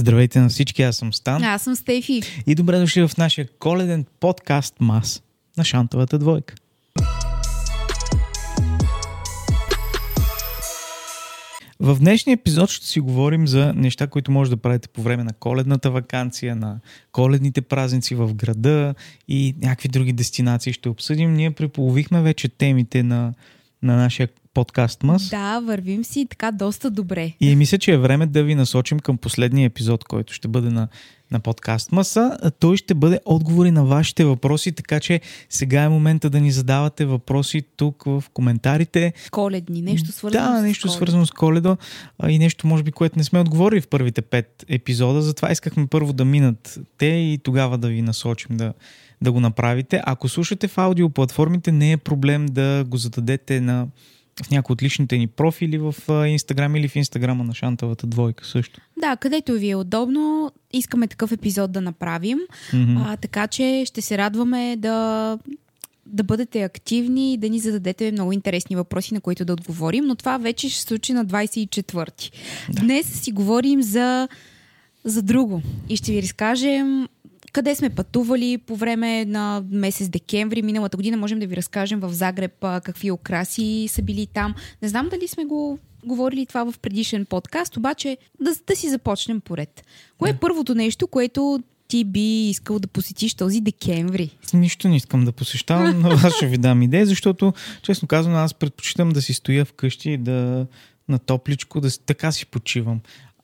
Здравейте на всички, аз съм Стан. Аз съм Стефи. И добре дошли в нашия коледен подкаст МАС на Шантовата двойка. В днешния епизод ще си говорим за неща, които може да правите по време на коледната вакансия, на коледните празници в града и някакви други дестинации ще обсъдим. Ние преполовихме вече темите на, на нашия подкаст Мас. Да, вървим си така доста добре. И мисля, че е време да ви насочим към последния епизод, който ще бъде на, на подкаст Маса. Той ще бъде отговори на вашите въпроси, така че сега е момента да ни задавате въпроси тук в коментарите. Коледни, нещо свързано да, с нещо коледа. свързано с коледа и нещо, може би, което не сме отговорили в първите пет епизода. Затова искахме първо да минат те и тогава да ви насочим да, да го направите. Ако слушате в аудиоплатформите, не е проблем да го зададете на в някои от личните ни профили в Инстаграм или в Инстаграма на Шантавата двойка също. Да, където ви е удобно, искаме такъв епизод да направим, Мгм. а, така че ще се радваме да да бъдете активни и да ни зададете много интересни въпроси, на които да отговорим, но това вече ще се случи на 24-ти. Днес си говорим за, за друго и ще ви разкажем къде сме пътували по време на месец декември миналата година. Можем да ви разкажем в Загреб какви окраси са били там. Не знам дали сме го говорили това в предишен подкаст, обаче да, да си започнем поред. Кое е първото нещо, което ти би искал да посетиш този декември? Нищо не искам да посещавам, но аз ще ви дам идея, защото, честно казвам, аз предпочитам да си стоя вкъщи и да на топличко, да така си почивам.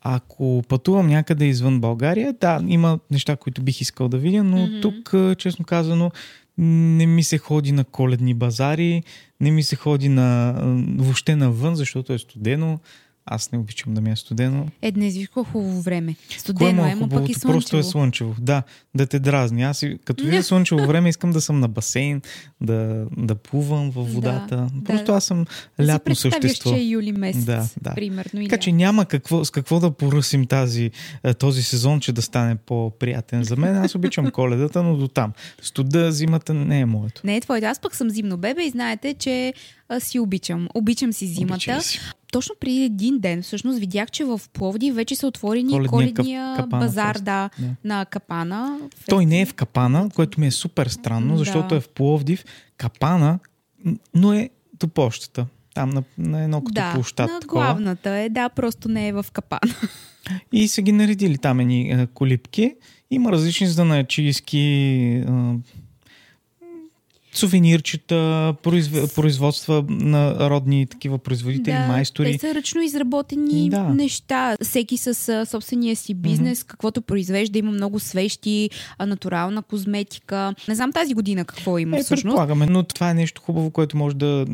Ако пътувам някъде извън България, да, има неща, които бих искал да видя, но mm-hmm. тук, честно казано, не ми се ходи на коледни базари, не ми се ходи на, въобще навън, защото е студено. Аз не обичам да ми е студено. Е, днес виж хубаво време. Кое Студено му е, но пък и слънчево. Просто е слънчево. Да, да те дразни. Аз като видя слънчево време искам да съм на басейн, да, да плувам във водата. Да, Просто да. аз съм си лятно представяш, същество. че е юли месец, Да, да. примерно. Така че няма какво, с какво да поръсим тази, е, този сезон, че да стане по-приятен за мен. Аз обичам коледата, но до там. Студа, зимата не е моето. Не е твоето. Аз пък съм зимно бебе и знаете, че си обичам. Обичам си зимата. Обичай си. Точно преди един ден всъщност видях, че в Пловди вече са отворени Коледния коледния, кап- базар фест. да, Да. на Капана. Той не е в Капана, което ми е супер странно, Да. защото е в Пловдив. Капана, но е до почтата. Там на, на едно като да, площад. на такова. главната е, да, просто не е в Капана. И са ги наредили там едни е, колипки. Има различни занаячийски сувенирчета, произв... производства на родни такива производители, да, майстори. Те са ръчно изработени Да. неща. Всеки с собствения си бизнес, каквото произвежда, има много свещи, натурална козметика. Не знам тази година какво има Е, всъщност. предполагаме, но това е нещо хубаво, което може да,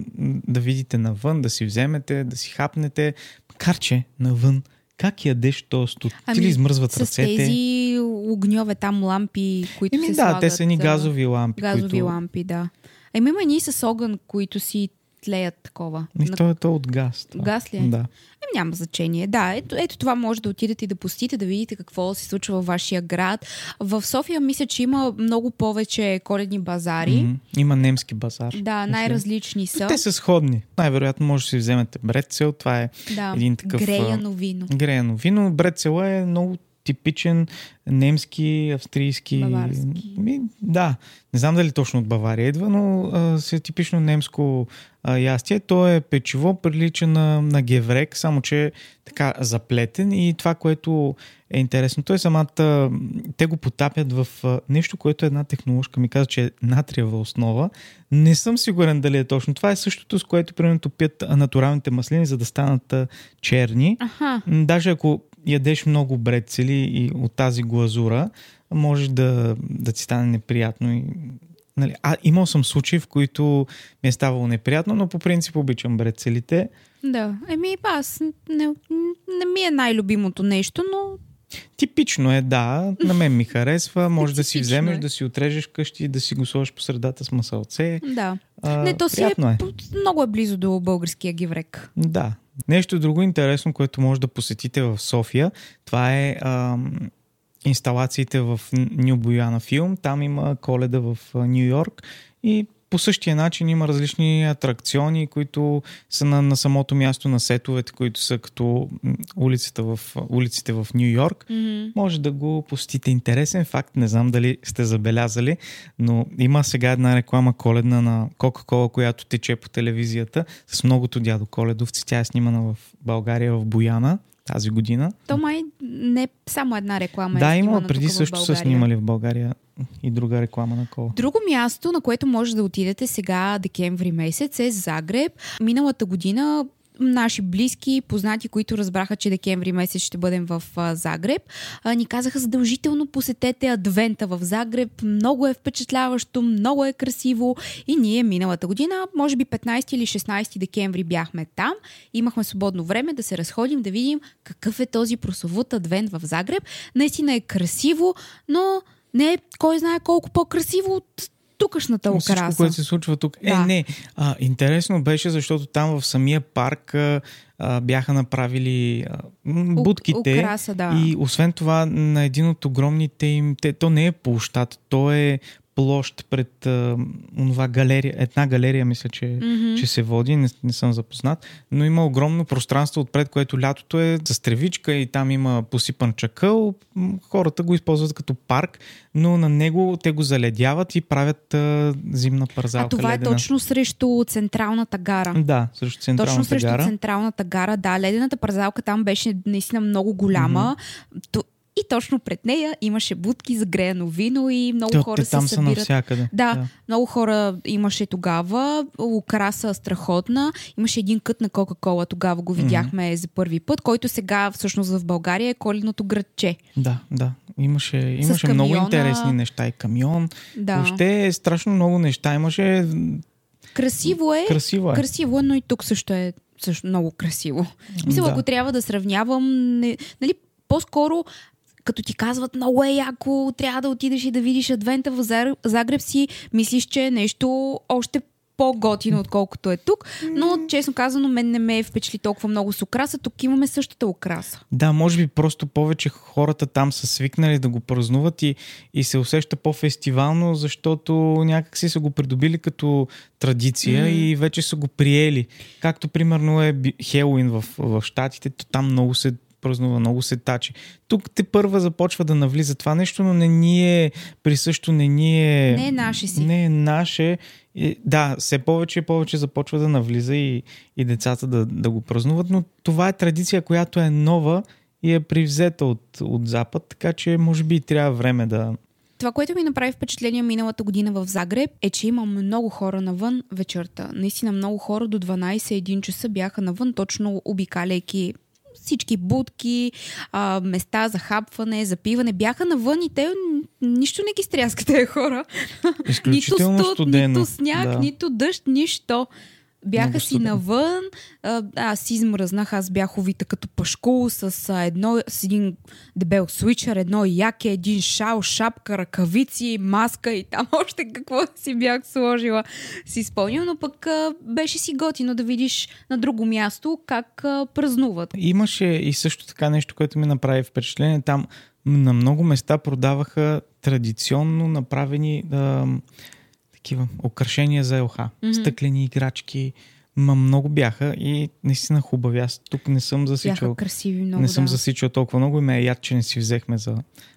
да видите навън, да си вземете, да си хапнете. Макар че навън, как ядеш то студ? Ти ли измръзват Ами, с ръцете? тези огньове там лампи, които Еми се да, слагат. те са ни а, газови лампи. газови които... лампи, да. Еми има ни с огън, които си тлеят такова. И На- то е то от газ. това. Газ ли е? Да. Еми, няма значение. Да, ето, ето това може да отидете и да посетите, да видите какво се случва във вашия град. В София мисля, че има много повече коледни базари. Мгм. Има немски базар. Да, най-различни са. Те са сходни. Най-вероятно може да си вземете брецел. Това е да. един такъв, Греяно вино. греяно вино. Брецела е много типичен немски, австрийски. Баварски. Ми, да, не знам дали точно от Бавария идва, но а, си е типично немско а, ястие. То е печиво, прилича на, на геврек, само че е така заплетен и това, което е интересно, то е самата... Те го потапят в а, нещо, което една технологичка. Ми каза, че е натриева основа. Не съм сигурен дали е точно. Това е същото, с което примерно топят натуралните маслини, за да станат а, черни. Аха. Даже ако ядеш много брецели и от тази глазура, може да, да ти стане неприятно. И, нали, а имал съм случаи, в които ми е ставало неприятно, но по принцип обичам брецелите. Да. Еми, аз не, не ми е най-любимото нещо, но Типично е, да. На мен ми харесва. Може да си вземеш, е. да си отрежеш къщи, да си го сложиш по средата с масълце. да. А, не, то си е, е. много е близо до българския гиврек. Да. Нещо друго интересно, което може да посетите в София, това е ам, инсталациите в Нью Бояна филм. Там има коледа в Нью Йорк и по същия начин има различни атракциони, които са на, на самото място на сетовете, които са като улицата в, улиците в Нью Йорк. Mm-hmm. Може да го посетите. Интересен факт, не знам дали сте забелязали, но има сега една реклама коледна на Кока-Кола, която тече по телевизията с многото дядо Коледовци. Тя е снимана в България, в Бояна тази година. То май не само една реклама. Да, е има преди също са снимали в България и друга реклама на кола. Друго място, на което може да отидете сега, декември месец, е Загреб. Миналата година наши близки, познати, които разбраха, че декември месец ще бъдем в Загреб, ни казаха задължително посетете адвента в Загреб. Много е впечатляващо, много е красиво и ние миналата година, може би 15 или 16 декември бяхме там. Имахме свободно време да се разходим, да видим какъв е този прословут адвент в Загреб. Наистина е красиво, но не е кой знае колко по-красиво от тукашната украса. Всичко, което се случва тук. Е, да. Е, не. А, интересно беше, защото там в самия парк а, бяха направили а, будките. Украса, да. И освен това, на един от огромните им... Те, то не е площад, то е площ пред а, онова галерия, една галерия мисля, че, mm-hmm. че се води, не, не съм запознат, но има огромно пространство отпред, което лятото е с тревичка и там има посипан чакъл. Хората го използват като парк, но на него те го заледяват и правят а, зимна парзалка. А това ледена. е точно срещу централната гара. Да, срещу централната точно срещу гара. централната гара, да. Ледената парзалка там беше наистина много голяма. Mm-hmm. И точно пред нея имаше будки за греяно вино и много те, хора те там се събират. Са навсякъде. Да, да, много хора имаше тогава. Украса страхотна. Имаше един кът на Кока-Кола, тогава го видяхме mm-hmm. за първи път, който сега всъщност в България е коледното градче. Да, да. Имаше, имаше камиона... много интересни неща и камион. Да. Въобще е страшно много неща. Имаше Красиво е. Красиво е. Красиво е, но и тук също е също много красиво. Мисля, да. ако трябва да сравнявам, не, нали, по-скоро като ти казват много е яко, трябва да отидеш и да видиш адвента в Загреб си, мислиш, че е нещо още по-готино, отколкото е тук. Но, честно казано, мен не ме впечатли толкова много с украса. Тук имаме същата украса. Да, може би просто повече хората там са свикнали да го празнуват и, и се усеща по-фестивално, защото някак си са го придобили като традиция mm. и вече са го приели. Както примерно е Хелуин в, в Штатите, то там много се празнува, много се тачи. Тук те първа започва да навлиза това нещо, но не ни е присъщо, не ни е... Не е наше си. Не е наше. И, да, все повече и повече започва да навлиза и, и децата да, да го празнуват, но това е традиция, която е нова и е привзета от, от Запад, така че може би трябва време да, това, което ми направи впечатление миналата година в Загреб е, че има много хора навън вечерта. Наистина много хора до 12-1 часа бяха навън, точно обикаляйки всички будки, а, места за хапване, за пиване бяха навън и те нищо не ги стряска тези хора. нито студ, студено. нито сняг, да. нито дъжд, нищо. Бяха Много си навън, а, аз измръзнах, аз бях увита като пашкул с, а, едно, с един дебел свичър, едно яке, един шал, шапка, ръкавици, маска и там още какво си бях сложила, си спомням, но пък а, беше си готино да видиш на друго място как а, празнуват. Имаше и също така нещо, което ми направи впечатление. Там на много места продаваха традиционно направени а, такива украшения за елха. Mm-hmm. Стъклени играчки. Ма много бяха и наистина хубави. Аз тук не съм засичал. Бяха красиви много, Не съм да. засичал толкова много и ме е яд, че не си взехме за,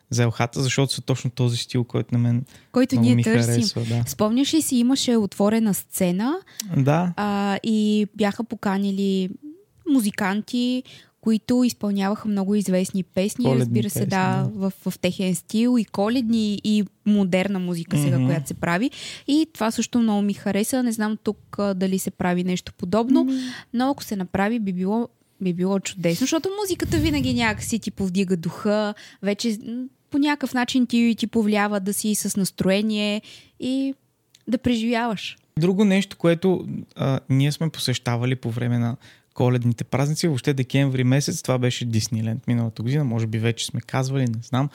за елхата, защото са точно този стил, който на мен който много ние ми търсим. харесва. Да. Спомняш ли си, имаше отворена сцена да. а, и бяха поканили музиканти, които изпълняваха много известни песни, Коледни разбира се, песни, да, да. в, в техен стил и коледни, и модерна музика сега, Мгм. която се прави. И това също много ми хареса. Не знам тук а, дали се прави нещо подобно, но ако се направи, би било би било чудесно, защото музиката винаги някакси ти повдига духа, вече по някакъв начин ти, ти повлиява да си с настроение и да преживяваш. Друго нещо, което а, ние сме посещавали по време на коледните празници, въобще декември месец, това беше Дисниленд миналата година, може би вече сме казвали, не знам.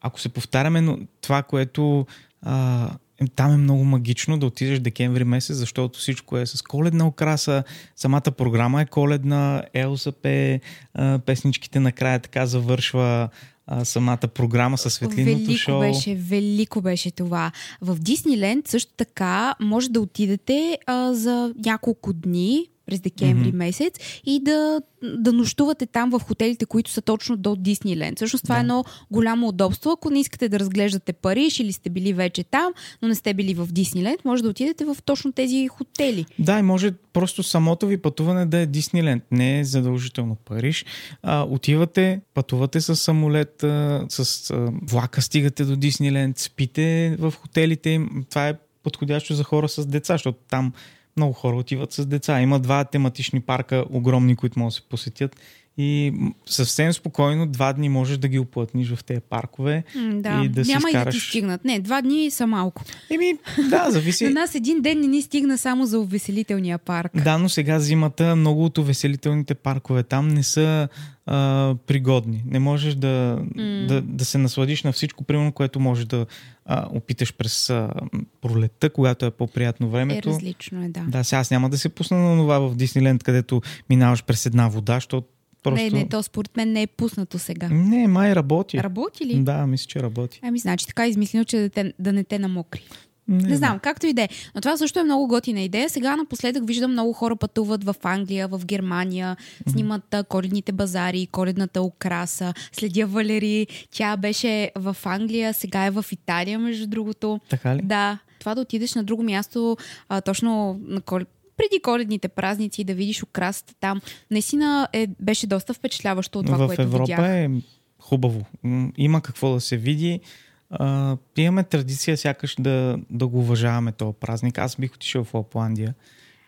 Ако се повтаряме, но това, което а, е- там е много магично да отидеш декември месец, защото всичко е с коледна украса, самата програма е коледна, Елса пее, а, песничките накрая така завършва а, самата програма със светлинното велико шоу. Беше, велико беше това. В Дисниленд също така може да отидете а, за няколко дни през декември mm-hmm. месец и да, да нощувате там в хотелите, които са точно до Дисниленд. Всъщност това да. е едно голямо удобство. Ако не искате да разглеждате Париж или сте били вече там, но не сте били в Дисниленд, може да отидете в точно тези хотели. Да, и може просто самото ви пътуване да е Дисниленд. Не е задължително Париж. А, отивате, пътувате с самолет, а, с а, влака стигате до Дисниленд, спите в хотелите им. Това е подходящо за хора с деца, защото там много хора отиват с деца. Има два тематични парка, огромни, които могат да се посетят. И съвсем спокойно два дни можеш да ги оплътниш в тези паркове. да, и да няма си и скараш... да ти стигнат. Не, два дни са малко. Еми, да, зависи. На нас един ден не ни стигна само за увеселителния парк. Да, но сега зимата много от увеселителните паркове там не са а, пригодни. Не можеш да, mm. да, да се насладиш на всичко, примерно, което можеш да а, опиташ през а, пролетта, когато е по-приятно времето. Е, различно е, да. Да, сега аз няма да се пусна на това в Дисниленд, където минаваш през една вода, защото Просто... Не, не, то според мен не е пуснато сега. Не, май работи. Работи ли? Да, мисля, че работи. Ами, значи така е измислено, че да, те, да не те намокри. Не, не знам, както и да е. Но това също е много готина идея. Сега напоследък виждам много хора пътуват в Англия, в Германия, снимат коледните базари, коледната украса. Следя Валери. Тя беше в Англия, сега е в Италия, между другото. Така ли? Да. Това да отидеш на друго място, а, точно на колед преди коледните празници и да видиш украсата там. Наистина е, беше доста впечатляващо от това, в което Европа видях. е хубаво. Има какво да се види. А, имаме традиция сякаш да, да го уважаваме този празник. Аз бих отишъл в Лапландия,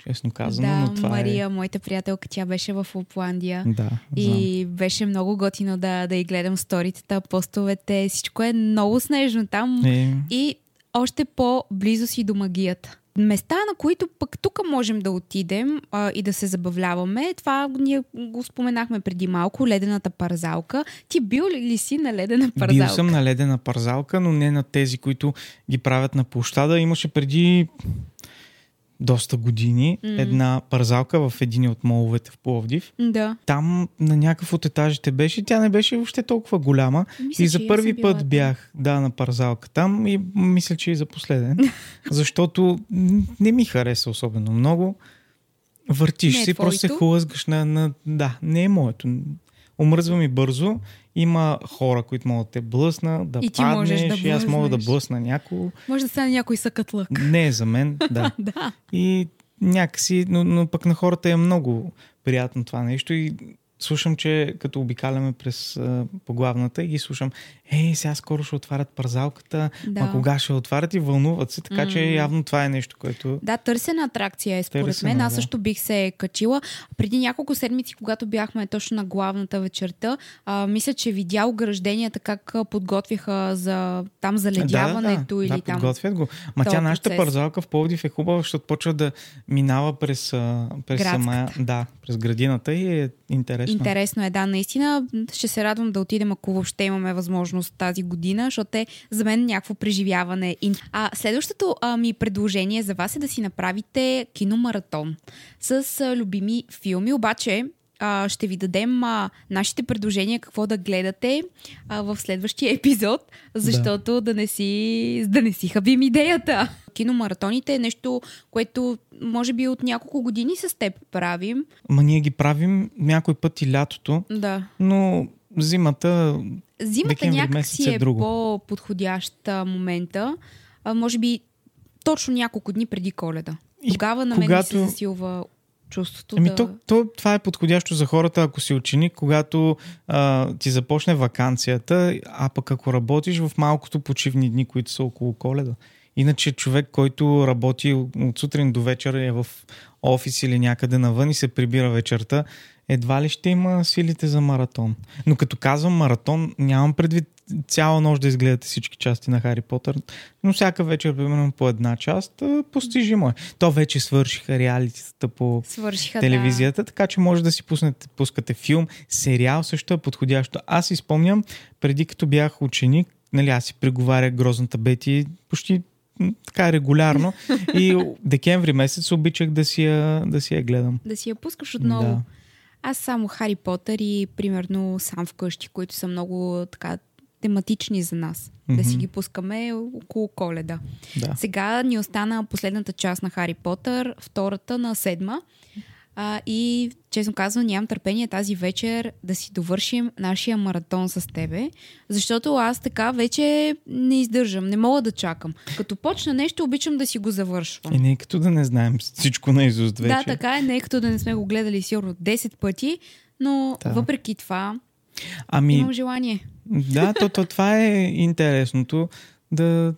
честно казано. Да, но това Мария, е... моята приятелка, тя беше в Лапландия. Да, и знам. беше много готино да, да и гледам сторитата, постовете. Всичко е много снежно там. Е... И още по-близо си до магията. Места, на които пък тук можем да отидем а, и да се забавляваме, това ние го споменахме преди малко, ледената парзалка. Ти бил ли си на ледена парзалка? Бил съм на ледена парзалка, но не на тези, които ги правят на площада. Имаше преди доста години mm. една парзалка в един от моловете в Пловдив. Да. Там на някакъв от етажите беше. Тя не беше въобще толкова голяма. Мисля, и за първи път там. бях да, на парзалка там и мисля, че и за последен. защото не ми хареса особено много. Въртиш Не е си, просто се хлъзгаш на, на... Да, не е моето. Омръзва ми бързо. Има хора, които могат да те блъснат, да И паднеш, да и аз мога да блъсна някого. Може да стане някой съкатлък. Не е за мен, да. да. И някакси, но, но пък на хората е много приятно това нещо и слушам, че като обикаляме през а, по главната и ги слушам, ей, сега скоро ще отварят парзалката, Да. а кога ще отварят и вълнуват се, така че М. явно това е нещо, което... Да, търсена атракция е според Търсена, мен. Аз да. също бих се качила. Преди няколко седмици, когато бяхме точно на главната вечерта, а, мисля, че видя огражденията как а, подготвяха за там заледяването да, или да, там. подготвят го. Ма тя нашата процес. парзалка в Пловдив е хубава, защото почва да минава през, през Градската. самая, да, през градината и е интересно. Интересно е, да, наистина. Ще се радвам да отидем, ако въобще имаме възможност тази година, защото е за мен някакво преживяване. И- А следващото а, ми предложение за вас е да си направите киномаратон с а, любими филми, обаче а, ще ви дадем а, нашите предложения какво да гледате а, в следващия епизод, защото да, не си, да не си хабим идеята. Киномаратоните е нещо, което може би от няколко години с теб правим. Ма ние ги правим някой път и лятото, Да. но зимата Зимата някак си е е друго. по-подходящ а, момента. А, може би точно няколко дни преди коледа. И Тогава на мен когато- се засилва чувството Ами да... то, то, това е подходящо за хората, ако си ученик, когато а, ти започне вакансията, а пък ако работиш в малкото почивни дни, които са около коледа. Иначе човек, който работи от сутрин до вечер е в офис или някъде навън и се прибира вечерта, едва ли ще има силите за маратон. Но като казвам маратон, нямам предвид цяла нощ да изгледате всички части на Хари Потър, но всяка вечер, примерно по една част, постижимо е. То вече свършиха реалитетата по Свършиха, телевизията, така че може да си пуснете, пускате филм, сериал също е подходящо. Аз си спомням, преди като бях ученик, нали, аз си преговарях грозната Бети почти така регулярно и декември месец обичах да си я, да си я гледам. да. Да си я пускаш отново. Да. Аз само Хари Потър и примерно сам вкъщи, които са много така тематични за нас. Mm-hmm. Да си ги пускаме около коледа. Да. Сега ни остана последната част на Хари Потър, втората на седма. А, и честно казвам, нямам търпение тази вечер да си довършим нашия маратон с тебе, защото аз така вече не издържам, не мога да чакам. Като почна нещо, обичам да си го завършвам. И не е като да не знаем всичко на изуст вече. Да, така е, не е като да не сме го гледали сигурно 10 пъти, но Да. въпреки това Ами, имам желание. Да, то, то това е интересното. Да,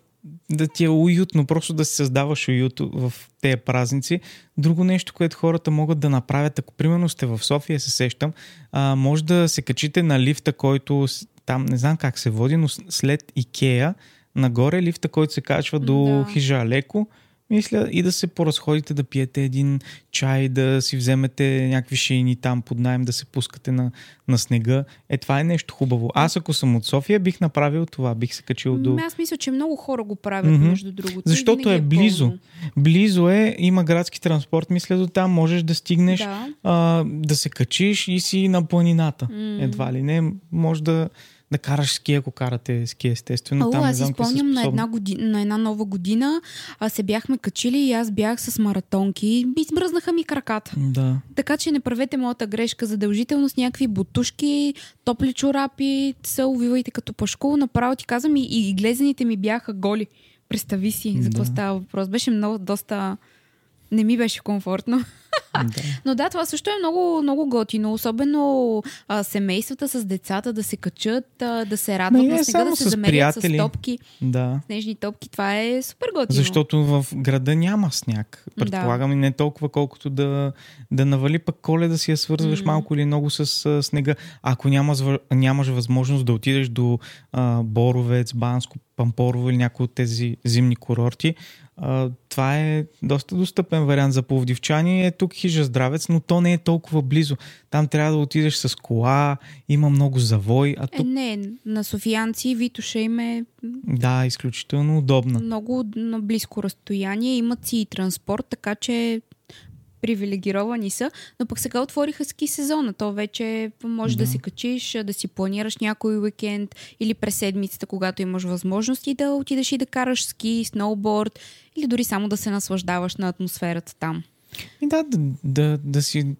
да ти е уютно, просто да си създаваш уют в тези празници. Друго нещо, което хората могат да направят, ако примерно сте в София, се сещам, а, може да се качите на лифта, който там не знам как се води, но след Икея, нагоре лифта, който се качва до Да. хижа леко, мисля, и да се поразходите да пиете един чай, да си вземете някакви шейни там под найем, да се пускате на, на снега. Е, това е нещо хубаво. Аз ако съм от София, бих направил това. Бих се качил до... Аз мисля, че много хора го правят, Мгм. между другото. Защото винаги е близо. пълно. Близо е, има градски транспорт, мисля до там, можеш да стигнеш, Да. а, да се качиш и си на планината. М. Едва ли не, може да, да караш ски, ако карате ски, естествено. Ало, там аз си спомням на една, година, на една нова година а, се бяхме качили и аз бях с маратонки. Измръзнаха ми краката. Да. Така че не правете моята грешка. Задължително с някакви бутушки, топли чорапи, се увивайте като пашко. Направо ти казвам и, и глезените ми бяха голи. Представи си за какво Да. става въпрос. Беше много, доста... Не ми беше комфортно. Да. Но да, това също е много, много готино. Особено а, семействата с децата да се качат, а, да се радват на снега, да се замерят приятели. с топки, да. снежни топки. Това е супер готино. Защото в града няма сняг. Предполагам и не толкова, колкото да, да навали пък коледа си я свързваш М. малко или много с а, снега. Ако нямаш, въ- нямаш възможност да отидеш до а, Боровец, Банско, Пампорово или някой от тези зимни курорти, а, това е доста достъпен вариант за пловдивчани. Е тук хижа здравец, но то не е толкова близо. Там трябва да отидеш с кола, има много завой, а Е, тук не, на софиянци Витоша им е да, изключително удобно. много на близко разстояние. Имат си и транспорт, така че привилегировани са, но пък сега отвориха ски сезона. То вече може да, Да. се качиш, да си планираш някой уикенд или през седмицата, когато имаш възможности да отидеш и да караш ски, сноуборд или дори само да се наслаждаваш на атмосферата там. И да, да, да, да си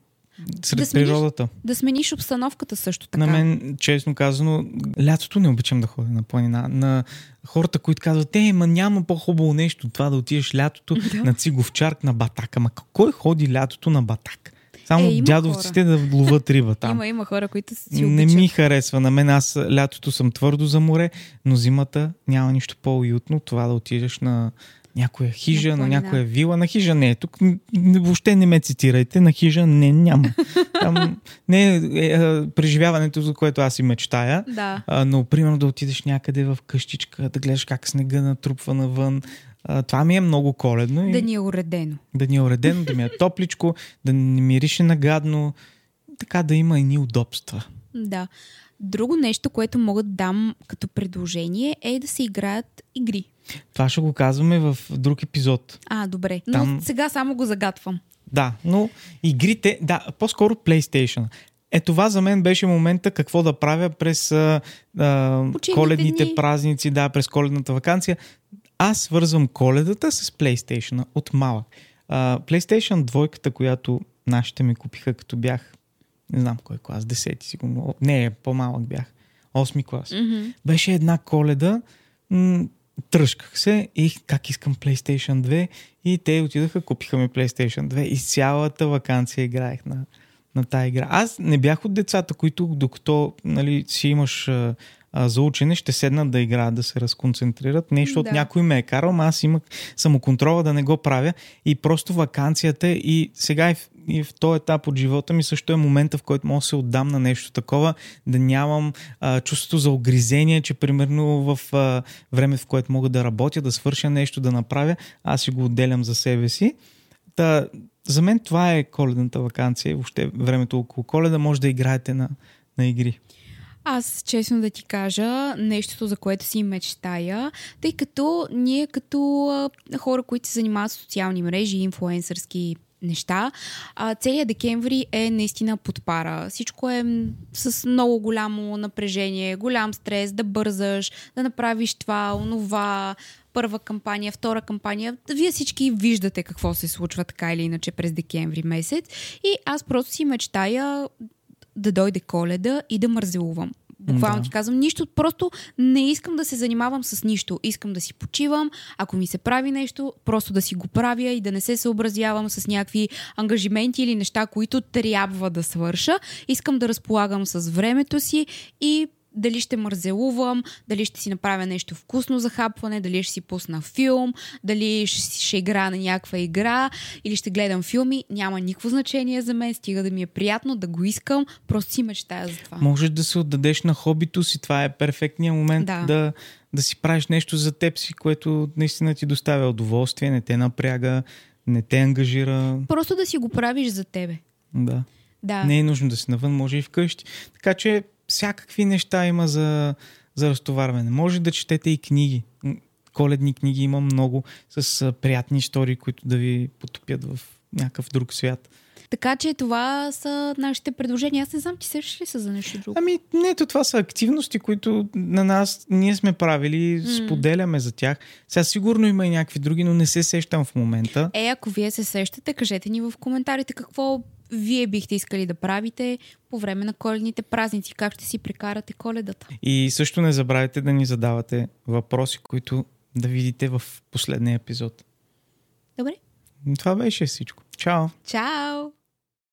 сред Да смениш- природата. Да смениш обстановката също така. На мен, честно казано, лятото не обичам да ходя на планина. На хората, които казват, е, ма няма по-хубаво нещо, от това да отидеш лятото Да. на Циговчарк на Батак. Ама кой ходи лятото на Батак? Само Е, дядовците да ловат риба там. Има, има хора, които си не обичат. ми харесва. На мен аз лятото съм твърдо за море, но зимата няма нищо по-уютно. Това да отидеш на някоя хижа, На на, някоя вила. На хижа не е. Тук въобще не ме цитирайте. На хижа не, няма. Там не е, е, е преживяването, за което аз и мечтая. Да. А, но, примерно, да отидеш някъде в къщичка, да гледаш как снега натрупва навън. А, това ми е много коледно. Да ни е уредено. да ни е уредено, да ми е топличко, да не мирише нагадно. Така да има и ни удобства. Да. Друго нещо, което мога да дам като предложение е да се играят игри. Това ще го казваме в друг епизод. А, добре. Но Там- сега само го загатвам. Да, но игрите, да, по-скоро PlayStation. Е, това за мен беше момента какво да правя през а, а, коледните дни. празници, да, през коледната вакансия. Аз свързвам коледата с PlayStation от малък. А, PlayStation двойката, която нашите ми купиха като бях, не знам кой клас, 10 сигурно, не, по-малък бях, 8 клас. Мгм. Беше една коледа, м- тръжках се и как искам PlayStation 2 и те отидаха, купиха ми PlayStation 2 и цялата вакансия играех на, на тази игра. Аз не бях от децата, които докато нали, си имаш а, а, за учене, ще седнат да играят, да се разконцентрират. Не, защото Да. някой ме е карал, ама аз имах самоконтрола да не го правя и просто вакансията и сега и в, и в този етап от живота ми също е момента, в който мога да се отдам на нещо такова, да нямам а, чувството за огризение, че примерно в а, време, в което мога да работя, да свърша нещо, да направя, аз си го отделям за себе си. Та, за мен това е коледната вакансия, въобще времето около коледа, може да играете на, на игри. Аз, честно да ти кажа, нещото, за което си мечтая, тъй като ние като хора, които се занимават с социални мрежи, инфлуенсърски неща. А, целият декември е наистина подпара. Всичко е с много голямо напрежение, голям стрес, да бързаш, да направиш това, онова, първа кампания, втора кампания. Вие всички виждате какво се случва така или иначе през декември месец. И аз просто си мечтая да дойде коледа и да мързелувам. Буквално да. ти казвам нищо, просто не искам да се занимавам с нищо. Искам да си почивам, ако ми се прави нещо, просто да си го правя и да не се съобразявам с някакви ангажименти или неща, които трябва да свърша. Искам да разполагам с времето си и дали ще мързелувам, дали ще си направя нещо вкусно за хапване, дали ще си пусна филм, дали ще, ще игра на някаква игра или ще гледам филми, няма никакво значение за мен, стига да ми е приятно, да го искам, просто си мечтая за това. Можеш да се отдадеш на хобито си, това е перфектният момент да, да, да си правиш нещо за теб си, което наистина ти доставя удоволствие, не те напряга, не те ангажира. Просто да си го правиш за тебе. Да. Да. Не е нужно да си навън, може и вкъщи. Така че всякакви неща има за, за разтоварване. Може да четете и книги. Коледни книги има много с приятни истории, които да ви потопят в някакъв друг свят. Така че това са нашите предложения. Аз не знам, ти сещаш ли са за нещо друго? Ами, не, то това са активности, които на нас ние сме правили, mm. споделяме за тях. Сега сигурно има и някакви други, но не се сещам в момента. Е, ако вие се сещате, кажете ни в коментарите какво вие бихте искали да правите по време на коледните празници, как ще си прекарате коледата. И също не забравяйте да ни задавате въпроси, които да видите в последния епизод. Добре. Това беше всичко. Чао! Чао!